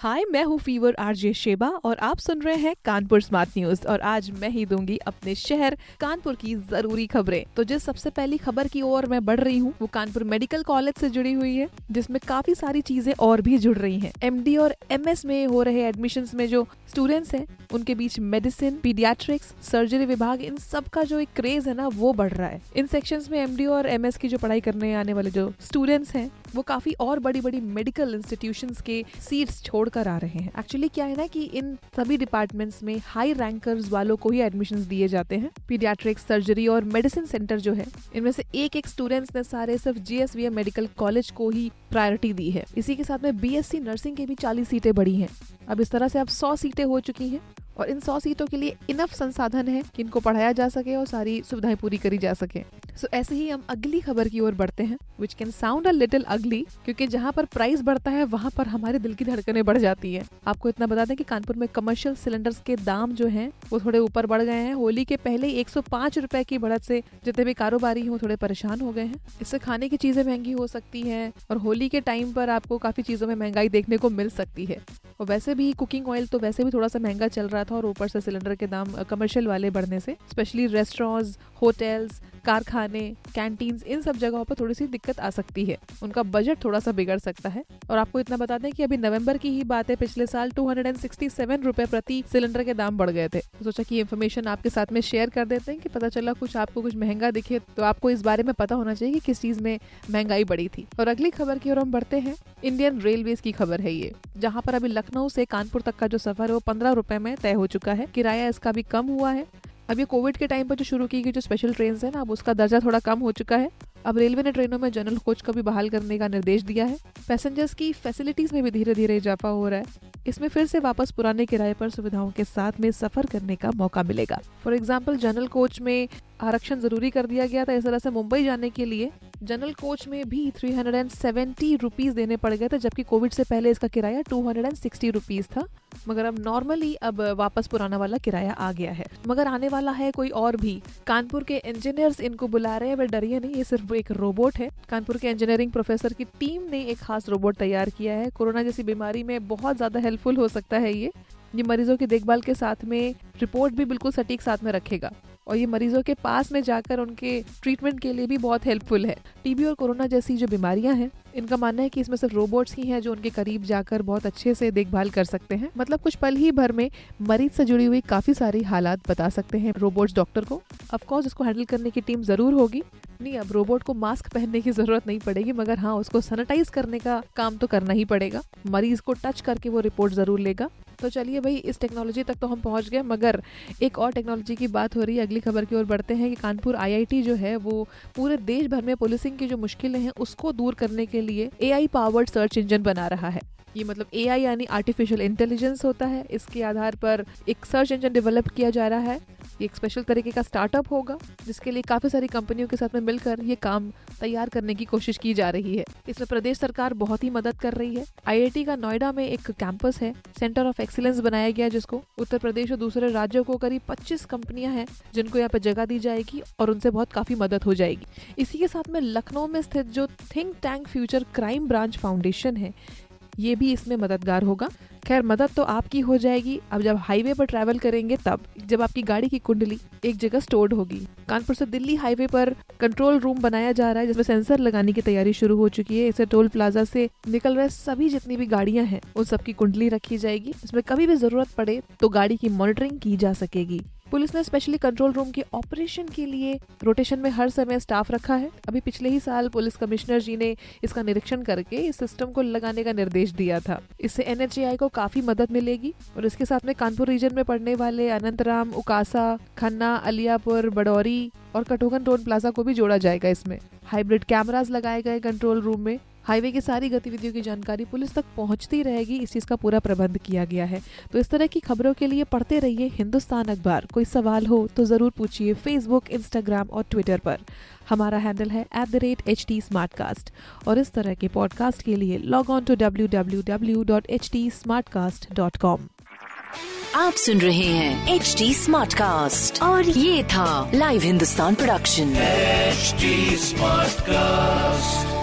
हाय मैं हूँ fever RJ Sheba और आप सुन रहे हैं कानपुर स्मार्ट न्यूज़ और आज मैं ही दूँगी अपने शहर कानपुर की ज़रूरी खबरें। तो जिस सबसे पहली खबर की ओर मैं बढ़ रही हूँ, वो कानपुर मेडिकल कॉलेज से जुड़ी हुई है, जिसमें काफ़ी सारी चीज़ें और भी जुड़ रही हैं। एमडी और एमएस में हो रहे एडमिशन में जो स्टूडेंट्स हैं, उनके बीच मेडिसिन पीडियाट्रिक्स सर्जरी विभाग, इन सब का जो एक क्रेज है ना, वो बढ़ रहा है। इन सेक्शन में एमडी और एमएस की जो पढ़ाई करने आने वाले जो स्टूडेंट्स हैं वो काफ़ी और बड़ी बड़ी मेडिकल इंस्टीट्यूशन के सीट्स छोड़कर आ रहे हैं। एक्चुअली क्या है ना कि इन सभी डिपार्टमेंट्स में हाई रैंकर्स वालों को ही एडमिशन दिए जाते हैं। पीडियाट्रिक सर्जरी और मेडिसिन सेंटर जो है, इनमें से एक एक स्टूडेंट्स ने सारे सिर्फ़ जीएसवीएम मेडिकल कॉलेज को ही प्रायोरिटी दी है। इसी के साथ में बीएससी नर्सिंग के भी चालीस सीटें बढ़ी हैं। अब इस तरह से अब सौ सीटें हो चुकी हैं और इन सौ सीटों के लिए इनफ संसाधन है कि इनको पढ़ाया जा सके और सारी सुविधाएँ पूरी करी जा सके। सो so, ऐसे ही हम अगली खबर की ओर बढ़ते हैं which can sound a little ugly क्योंकि जहाँ पर प्राइस बढ़ता है वहाँ पर हमारे दिल की धड़कनें बढ़ जाती है। आपको इतना बता दें कि कानपुर में कमर्शियल सिलेंडर्स के दाम जो है वो थोड़े ऊपर बढ़ गए हैं। होली के पहले एक सौ की बढ़त से जितने भी कारोबारी हैं थोड़े परेशान हो गए हैं। इससे खाने की चीज़ें महँगी हो सकती है और होली के टाइम पर आपको काफ़ी चीज़ों में महँगाई देखने को मिल सकती है। और वैसे भी कुकिंग ऑयल तो वैसे भी थोड़ा सा महँगा चल रहा था और ऊपर से सिलेंडर के दाम कमर्शियल वाले बढ़ने से स्पेशली रेस्टोरेंट्स होटल्स कारखाने कैंटीन इन सब जगहों पर थोड़ी सी दिक्कत आ सकती है। उनका बजट थोड़ा सा बिगड़ सकता है। और आपको इतना बता दें कि अभी नवंबर की ही बात है, पिछले साल टू हंड्रेड रुपए प्रति सिलेंडर के दाम बढ़ गए थे। तो सोचा कि इन्फॉर्मेशन आपके साथ में शेयर कर देते हैं कि पता चला कुछ आपको कुछ महँगा दिखे तो आपको इस बारे में पता होना चाहिए कि किस चीज़ में महँगाई बढ़ी थी। और अगली खबर की ओर हम बढ़ते हैं। इंडियन रेलवे की खबर है ये, जहाँ पर अभी लखनऊ से कानपुर तक का जो सफ़र है, वो पंद्रह रुपए में तय हो चुका है। किराया इसका भी कम हुआ है। अब ये कोविड के टाइम पर जो शुरू की गई जो स्पेशल ट्रेन है ना, अब उसका दर्जा थोड़ा कम हो चुका है। अब रेलवे ने ट्रेनों में जनरल कोच का भी बहाल करने का निर्देश दिया है। पैसेंजर्स की फैसिलिटीज़ में भी धीरे धीरे इजाफा हो रहा है। इसमें फिर से वापस पुराने किराए पर सुविधाओं के साथ में सफ़र करने का मौका मिलेगा। फॉर एग्ज़ाम्पल जनरल कोच में आरक्षण ज़रूरी कर दिया गया था इस तरह से मुंबई जाने के लिए। जनरल कोच में भी three hundred and seventy rupees देने पड़ गए थे, जबकि कोविड से पहले इसका किराया two hundred and sixty rupees था। मगर अब नॉर्मली अब वापस पुराना वाला किराया आ गया है। मगर आने वाला है कोई और भी। कानपुर के इंजीनियर्स इनको बुला रहे हैं वे डरिए नहीं, ये सिर्फ़ एक रोबोट है। कानपुर के इंजीनियरिंग प्रोफेसर की टीम ने एक खास रोबोट तैयार किया है। कोरोना जैसी बीमारी में बहुत ज़्यादा हेल्पफुल हो सकता है ये। ये मरीजों की देखभाल के साथ में रिपोर्ट भी बिल्कुल सटीक साथ में रखेगा। और ये मरीजों के पास में जाकर उनके ट्रीटमेंट के लिए भी बहुत हेल्पफुल है। टीबी और कोरोना जैसी जो बीमारियाँ हैं, इनका मानना है कि इसमें सिर्फ़ रोबोट्स ही हैं जो उनके करीब जाकर बहुत अच्छे से देखभाल कर सकते हैं। मतलब कुछ पल ही भर में मरीज़ से जुड़ी हुई काफ़ी सारी हालात बता सकते हैं रोबोट्स डॉक्टर को। अफकोर्स इसको हैंडल करने की टीम ज़रूर होगी। नहीं, अब रोबोट को मास्क पहनने की ज़रूरत नहीं पड़ेगी, मगर हाँ उसको सैनिटाइज करने का काम तो करना ही पड़ेगा। मरीज़ को टच करके वो रिपोर्ट ज़रूर लेगा। तो चलिए भाई, इस टेक्नोलॉजी तक तो हम पहुँच गए, मगर एक और टेक्नोलॉजी की बात हो रही है, अगली खबर की ओर बढ़ते हैं कि कानपुर आईआईटी जो है, वो पूरे देश भर में पुलिसिंग की जो मुश्किलें हैं, उसको दूर करने के लिए एआई पावर्ड सर्च इंजन बना रहा है। ये मतलब एआई यानी आर्टिफिशियल इंटेलिजेंस होता है, इसके आधार पर एक सर्च इंजन डेवलप किया जा रहा है। ये एक स्पेशल तरीके का स्टार्टअप होगा, जिसके लिए काफ़ी सारी कंपनियों के साथ में मिलकर ये काम तैयार करने की कोशिश की जा रही है। इसमें प्रदेश सरकार बहुत ही मदद कर रही है। आईआईटी का नोएडा में एक कैंपस है सेंटर ऑफ़ एक्सीलेंस बनाया गया जिसको। उत्तर प्रदेश और दूसरे राज्यों को करीब 25 कंपनियाँ हैं, जिनको यहाँ पे जगह दी जाएगी और उनसे बहुत काफ़ी मदद हो जाएगी। इसी के साथ में लखनऊ में स्थित जो think tank future crime branch foundation है ये भी इसमें मददगार होगा। खैर, मदद तो आपकी हो जाएगी। अब जब हाईवे पर ट्रैवल करेंगे तब, जब आपकी गाड़ी की कुंडली एक जगह स्टोर्ड होगी। कानपुर से दिल्ली हाईवे पर कंट्रोल रूम बनाया जा रहा है, जिसमें सेंसर लगाने की तैयारी शुरू हो चुकी है। इसे टोल प्लाजा से निकल रहे सभी जितनी भी गाड़ियाँ हैं, उन सबकी कुंडली रखी जाएगी। इसमें कभी भी ज़रूरत पड़े तो गाड़ी की मॉनिटरिंग की जा सकेगी। पुलिस ने स्पेशली कंट्रोल रूम के ऑपरेशन के लिए रोटेशन में हर समय स्टाफ रखा है। अभी पिछले ही साल पुलिस कमिश्नर जी ने इसका निरीक्षण करके इस सिस्टम को लगाने का निर्देश दिया था। इससे एनएचएआई को काफ़ी मदद मिलेगी और इसके साथ में कानपुर रीजन में पड़ने वाले अनंतराम, उकासा, खन्ना, अलियापुर, बडौरी और कटोगन टोन प्लाजा को भी जोड़ा जाएगा इसमें। हाइब्रिड कैमराज लगाए गए कंट्रोल रूम में। हाईवे की सारी गतिविधियों की जानकारी पुलिस तक पहुँचती रहेगी इस चीज़ का पूरा प्रबंध किया गया है। तो इस तरह की खबरों के लिए पढ़ते रहिए हिंदुस्तान अखबार। कोई सवाल हो तो ज़रूर पूछिए फेसबुक इंस्टाग्राम और ट्विटर पर। हमारा हैंडल है at the rate H T और इस तरह के पॉडकास्ट के लिए log on to W W W dot H T smart cast dot com आप सुन रहे हैं एच डी स्मार्ट कास्ट और ये था live Hindustan production HD Smartcast.